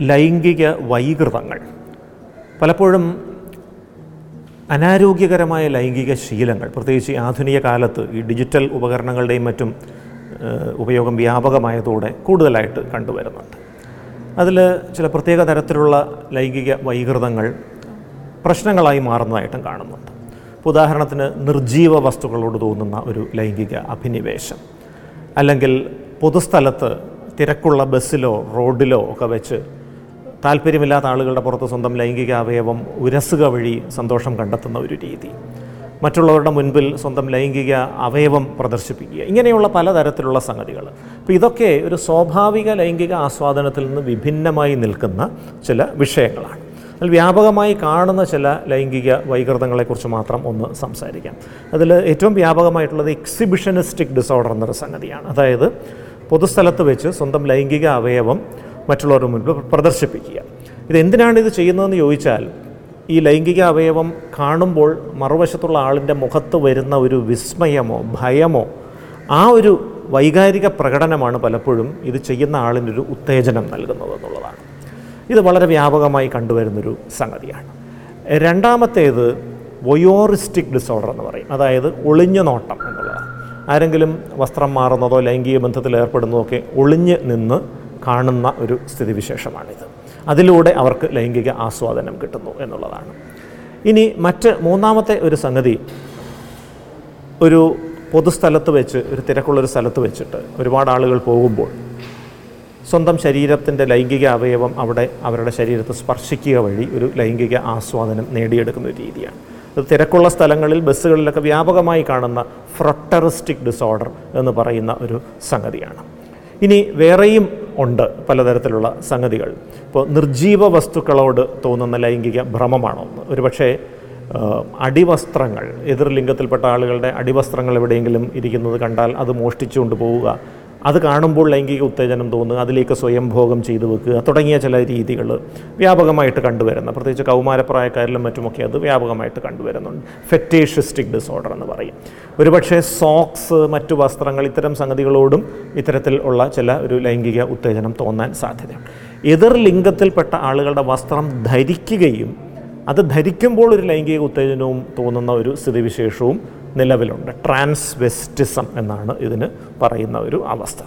ലൈംഗിക വൈകൃതങ്ങൾ. പലപ്പോഴും അനാരോഗ്യകരമായ ലൈംഗിക ശീലങ്ങൾ പ്രത്യേകിച്ച് ആധുനിക കാലത്ത് ഈ ഡിജിറ്റൽ ഉപകരണങ്ങളുടെയും മറ്റും ഉപയോഗം വ്യാപകമായതോടെ കൂടുതലായിട്ട് കണ്ടുവരുന്നുണ്ട്. അതിൽ ചില പ്രത്യേക തരത്തിലുള്ള ലൈംഗിക വൈകൃതങ്ങൾ പ്രശ്നങ്ങളായി മാറുന്നതായിട്ടും കാണുന്നുണ്ട്. ഉദാഹരണത്തിന് നിർജീവ വസ്തുക്കളോട് തോന്നുന്ന ഒരു ലൈംഗിക അഭിനിവേശം. അല്ലെങ്കിൽ പൊതുസ്ഥലത്ത് തിരക്കുള്ള ബസ്സിലോ റോഡിലോ ഒക്കെ വെച്ച് താല്പര്യമില്ലാത്ത ആളുകളുടെ പുറത്ത് സ്വന്തം ലൈംഗിക അവയവം ഉരസുക വഴി സന്തോഷം കണ്ടെത്തുന്ന ഒരു രീതി. മറ്റുള്ളവരുടെ മുൻപിൽ സ്വന്തം ലൈംഗിക അവയവം പ്രദർശിപ്പിക്കുക. ഇങ്ങനെയുള്ള പലതരത്തിലുള്ള സംഗതികൾ. അപ്പോൾ ഇതൊക്കെ ഒരു സ്വാഭാവിക ലൈംഗിക ആസ്വാദനത്തിൽ നിന്ന് വിഭിന്നമായി നിൽക്കുന്ന ചില വിഷയങ്ങളാണ്. അതിൽ വ്യാപകമായി കാണുന്ന ചില ലൈംഗിക വൈകൃതങ്ങളെക്കുറിച്ച് മാത്രം ഒന്ന് സംസാരിക്കാം. അതിൽ ഏറ്റവും വ്യാപകമായിട്ടുള്ളത് എക്സിബിഷനിസ്റ്റിക് ഡിസോർഡർ എന്നൊരു സംഗതിയാണ്. അതായത് പൊതുസ്ഥലത്ത് വെച്ച് സ്വന്തം ലൈംഗിക അവയവം മറ്റുള്ളവരുടെ മുൻപിൽ പ്രദർശിപ്പിക്കുക. ഇത് എന്തിനാണ് ഇത് ചെയ്യുന്നതെന്ന് ചോദിച്ചാൽ ഈ ലൈംഗിക അവയവം കാണുമ്പോൾ മറുവശത്തുള്ള ആളിന്റെ മുഖത്ത് വരുന്ന ഒരു വിസ്മയമോ ഭയമോ ആ ഒരു വൈകാരിക പ്രകടനമാണ് പലപ്പോഴും ഇത് ചെയ്യുന്ന ആളിനൊരു ഉത്തേജനം നൽകുന്നത് എന്നുള്ളതാണ്. ഇത് വളരെ വ്യാപകമായി കണ്ടുവരുന്നൊരു സംഗതിയാണ്. രണ്ടാമത്തേത് വയോറിസ്റ്റിക് ഡിസോർഡർ എന്ന് പറയും. അതായത് ഒളിഞ്ഞു നോട്ടം എന്നുള്ളതാണ്. ആരെങ്കിലും വസ്ത്രം മാറുന്നതോ ലൈംഗിക ബന്ധത്തിൽ ഏർപ്പെടുന്നതോ ഒക്കെ ഒളിഞ്ഞ് നിന്ന് കാണുന്ന ഒരു സ്ഥിതിവിശേഷമാണിത്. അതിലൂടെ അവർക്ക് ലൈംഗിക ആസ്വാദനം കിട്ടുന്നു എന്നുള്ളതാണ്. ഇനി മറ്റ് മൂന്നാമത്തെ ഒരു സംഗതി ഒരു പൊതുസ്ഥലത്ത് വെച്ച് ഒരു തിരക്കുള്ളൊരു സ്ഥലത്ത് വെച്ചിട്ട് ഒരുപാട് ആളുകൾ പോകുമ്പോൾ സ്വന്തം ശരീരത്തിന്റെ ലൈംഗിക അവയവം അവിടെ അവരുടെ ശരീരത്തെ സ്പർശിക്കുക വഴി ഒരു ലൈംഗിക ആസ്വാദനം നേടിയെടുക്കുന്ന ഒരു രീതിയാണ്. അത് തിരക്കുള്ള സ്ഥലങ്ങളിൽ ബസ്സുകളിലൊക്കെ വ്യാപകമായി കാണുന്ന ഫ്രട്ടറിസ്റ്റിക് ഡിസോർഡർ എന്ന് പറയുന്ന ഒരു സംഗതിയാണ്. ഇനി വേറെയും ഉണ്ട് പലതരത്തിലുള്ള സംഗതികൾ. ഇപ്പോൾ നിർജീവ വസ്തുക്കളോട് തോന്നുന്ന ലൈംഗിക ഭ്രമമാണോ? ഒന്ന് ഒരുപക്ഷേ അടിവസ്ത്രങ്ങൾ എതിർലിംഗത്തിൽപ്പെട്ട ആളുകളുടെ അടിവസ്ത്രങ്ങൾ എവിടെയെങ്കിലും ഇരിക്കുന്നത് കണ്ടാൽ അത് മോഷ്ടിച്ചുകൊണ്ട് പോവുക അത് കാണുമ്പോൾ ലൈംഗിക ഉത്തേജനം തോന്നുക അതിലേക്ക് സ്വയംഭോഗം ചെയ്തു വെക്കുക തുടങ്ങിയ ചില രീതികൾ വ്യാപകമായിട്ട് കണ്ടുവരുന്ന പ്രത്യേകിച്ച് കൗമാരപ്രായക്കാരിലും മറ്റുമൊക്കെ അത് വ്യാപകമായിട്ട് കണ്ടുവരുന്നുണ്ട്. ഫെറ്റേഷ്യസ്റ്റിക് ഡിസോർഡർ എന്ന് പറയും. ഒരുപക്ഷെ സോക്സ് മറ്റു വസ്ത്രങ്ങൾ ഇത്തരം സംഗതികളോടും ഇത്തരത്തിൽ ഉള്ള ചില ഒരു ലൈംഗിക ഉത്തേജനം തോന്നാൻ സാധ്യതയുണ്ട്. എതിർ ലിംഗത്തിൽപ്പെട്ട ആളുകളുടെ വസ്ത്രം ധരിക്കുകയും അത് ധരിക്കുമ്പോൾ ഒരു ലൈംഗിക ഉത്തേജനവും തോന്നുന്ന ഒരു സ്ഥിതിവിശേഷവും നിലവിലുണ്ട്. ട്രാൻസ്വെസ്റ്റിസം എന്നാണ് ഇതിന് പറയുന്ന ഒരു അവസ്ഥ.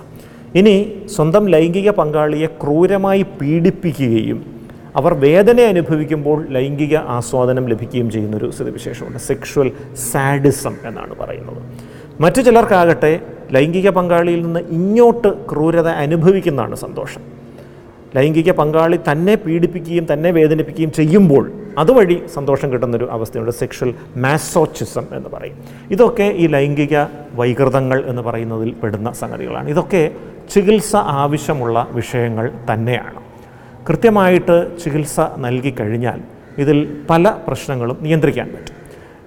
ഇനി സ്വന്തം ലൈംഗിക പങ്കാളിയെ ക്രൂരമായി പീഡിപ്പിക്കുകയും അവർ വേദന അനുഭവിക്കുമ്പോൾ ലൈംഗിക ആസ്വാദനം ലഭിക്കുകയും ചെയ്യുന്ന ചെയ്യുന്നൊരു സ്ഥിതിവിശേഷമുണ്ട്. സെക്ഷുവൽ സാഡിസം എന്നാണ് പറയുന്നത്. മറ്റു ചിലർക്കാകട്ടെ ലൈംഗിക പങ്കാളിയിൽ നിന്ന് ഇങ്ങോട്ട് ക്രൂരത അനുഭവിക്കുന്നതാണ് സന്തോഷം. ലൈംഗിക പങ്കാളി തന്നെ പീഡിപ്പിക്കുകയും തന്നെ വേദനിപ്പിക്കുകയും ചെയ്യുമ്പോൾ അതുവഴി സന്തോഷം കിട്ടുന്നൊരു അവസ്ഥയുണ്ട്. സെക്ഷൽ മാസോച്ചിസം എന്ന് പറയും. ഇതൊക്കെ ഈ ലൈംഗിക വൈകൃതങ്ങൾ എന്ന് പറയുന്നതിൽ പെടുന്ന സംഗതികളാണ്. ഇതൊക്കെ ചികിത്സ ആവശ്യമുള്ള വിഷയങ്ങൾ തന്നെയാണ്. കൃത്യമായിട്ട് ചികിത്സ നൽകിക്കഴിഞ്ഞാൽ ഇതിൽ പല പ്രശ്നങ്ങളും നിയന്ത്രിക്കാൻ പറ്റും.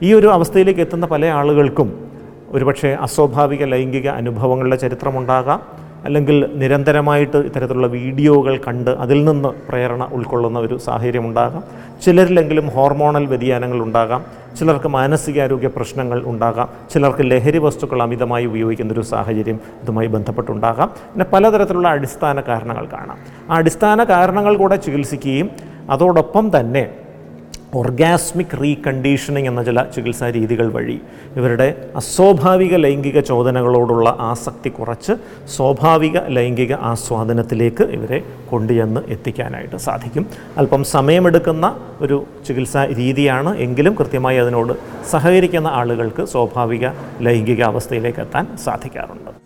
ഈ ഒരു അവസ്ഥയിലേക്ക് എത്തുന്ന പല ആളുകൾക്കും ഒരുപക്ഷെ അസ്വാഭാവിക ലൈംഗിക അനുഭവങ്ങളുടെ ചരിത്രമുണ്ടാകാം. അല്ലെങ്കിൽ നിരന്തരമായിട്ട് ഇത്തരത്തിലുള്ള വീഡിയോകൾ കണ്ട് അതിൽ നിന്ന് പ്രേരണ ഉൾക്കൊള്ളുന്ന ഒരു സാഹചര്യം ഉണ്ടാകാം. ചിലരിലെങ്കിലും ഹോർമോണൽ വ്യതിയാനങ്ങൾ ഉണ്ടാകാം. ചിലർക്ക് മാനസികാരോഗ്യ പ്രശ്നങ്ങൾ ഉണ്ടാകാം. ചിലർക്ക് ലഹരി വസ്തുക്കൾ അമിതമായി ഉപയോഗിക്കുന്ന ഒരു സാഹചര്യം ഇതുമായി ബന്ധപ്പെട്ടുണ്ടാകാം. പിന്നെ പലതരത്തിലുള്ള അടിസ്ഥാന കാരണങ്ങൾ കാണാം. ആ അടിസ്ഥാന കാരണങ്ങൾ കൂടെ ചികിത്സിക്കുകയും അതോടൊപ്പം തന്നെ ഓർഗാസ്മിക് റീകണ്ടീഷനിങ് എന്ന ചില ചികിത്സാ രീതികൾ വഴി ഇവരുടെ അസ്വാഭാവിക ലൈംഗിക ചോദനകളോടുള്ള ആസക്തി കുറച്ച് സ്വാഭാവിക ലൈംഗിക ആസ്വാദനത്തിലേക്ക് ഇവരെ കൊണ്ടുചെന്ന് എത്തിക്കാനായിട്ട് സാധിക്കും. അല്പം സമയമെടുക്കുന്ന ഒരു ചികിത്സാ രീതിയാണ് എങ്കിലും കൃത്യമായി അതിനോട് സഹകരിക്കുന്ന ആളുകൾക്ക് സ്വാഭാവിക ലൈംഗിക അവസ്ഥയിലേക്ക് എത്താൻ സാധിക്കാറുണ്ട്.